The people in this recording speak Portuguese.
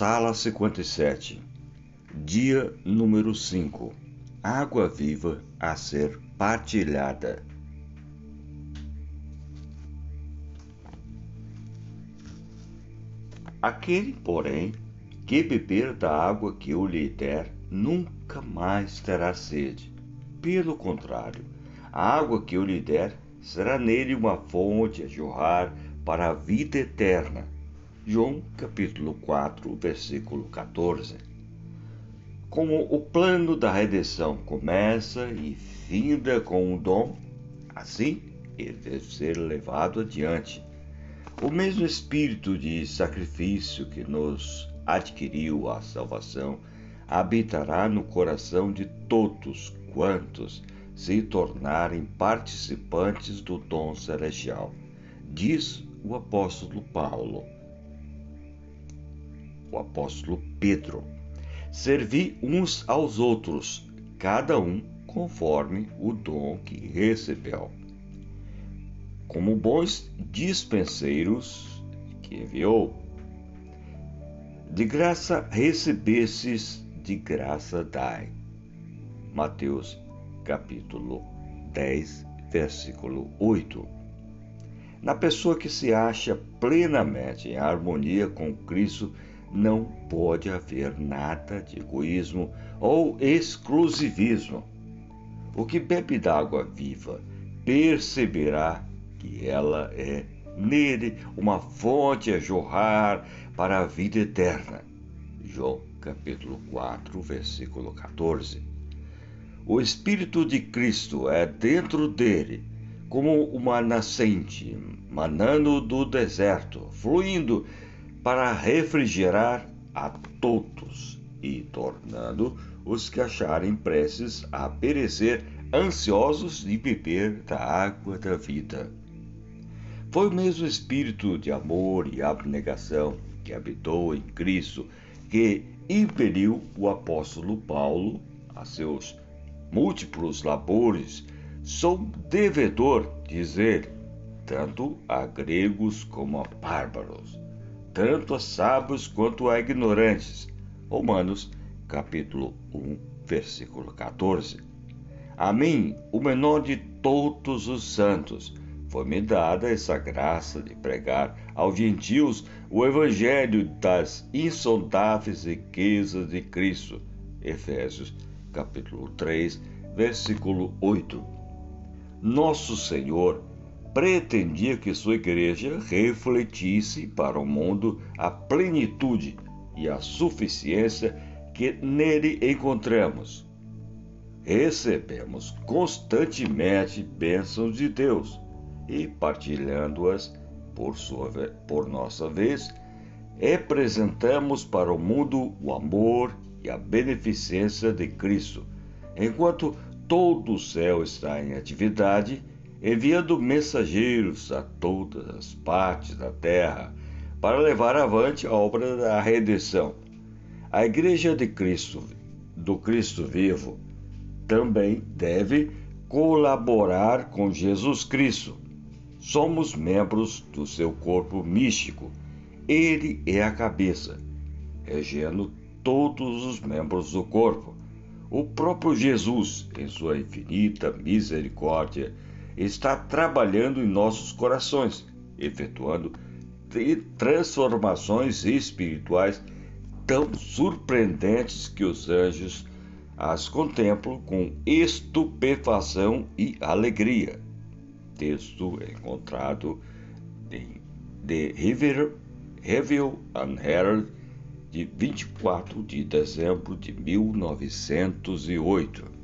Sala 57, dia número 5 Água viva a ser partilhada. Aquele, porém, que beber da água que eu lhe der, nunca mais terá sede. Pelo contrário, a água que eu lhe der será nele uma fonte a jorrar para a vida eterna. João capítulo 4, versículo 14. Como o plano da redenção começa e finda com um dom, assim ele deve ser levado adiante. O mesmo espírito de sacrifício que nos adquiriu a salvação habitará no coração de todos quantos se tornarem participantes do dom celestial, diz o apóstolo Paulo o apóstolo Pedro. Servi uns aos outros, cada um conforme o dom que recebeu. Como bons dispenseiros que enviou, de graça recebestes, de graça dai. Mateus capítulo 10, versículo 8. Na pessoa que se acha plenamente em harmonia com Cristo, não pode haver nada de egoísmo ou exclusivismo. O que bebe d'água viva perceberá que ela é nele uma fonte a jorrar para a vida eterna. João capítulo 4, versículo 14. O Espírito de Cristo é dentro dele, como uma nascente, manando do deserto, fluindo para refrigerar a todos e tornando os que acharem preces a perecer ansiosos de beber da água da vida. Foi o mesmo espírito de amor e abnegação que habitou em Cristo que impeliu o apóstolo Paulo a seus múltiplos labores. Sou devedor, diz ele, tanto a gregos como a bárbaros tanto a sábios quanto a ignorantes. Romanos, capítulo 1, versículo 14. A mim, o menor de todos os santos, foi-me dada essa graça de pregar aos gentios o evangelho das insondáveis riquezas de Cristo. Efésios, capítulo 3, versículo 8. Nosso Senhor pretendia que sua igreja refletisse para o mundo a plenitude e a suficiência que nele encontramos. Recebemos constantemente bênçãos de Deus e, partilhando-as por, sua, por nossa vez, representamos para o mundo o amor e a beneficência de Cristo, enquanto todo o céu está em atividade enviando mensageiros a todas as partes da terra para levar avante a obra da redenção. A Igreja de Cristo, do Cristo vivo, também deve colaborar com Jesus Cristo. Somos membros do seu corpo místico. Ele é a cabeça, regendo todos os membros do corpo. O próprio Jesus, em sua infinita misericórdia, está trabalhando em nossos corações, efetuando transformações espirituais tão surpreendentes que os anjos as contemplam com estupefação e alegria. Texto encontrado em The River, Review and Herald de 24 de dezembro de 1908.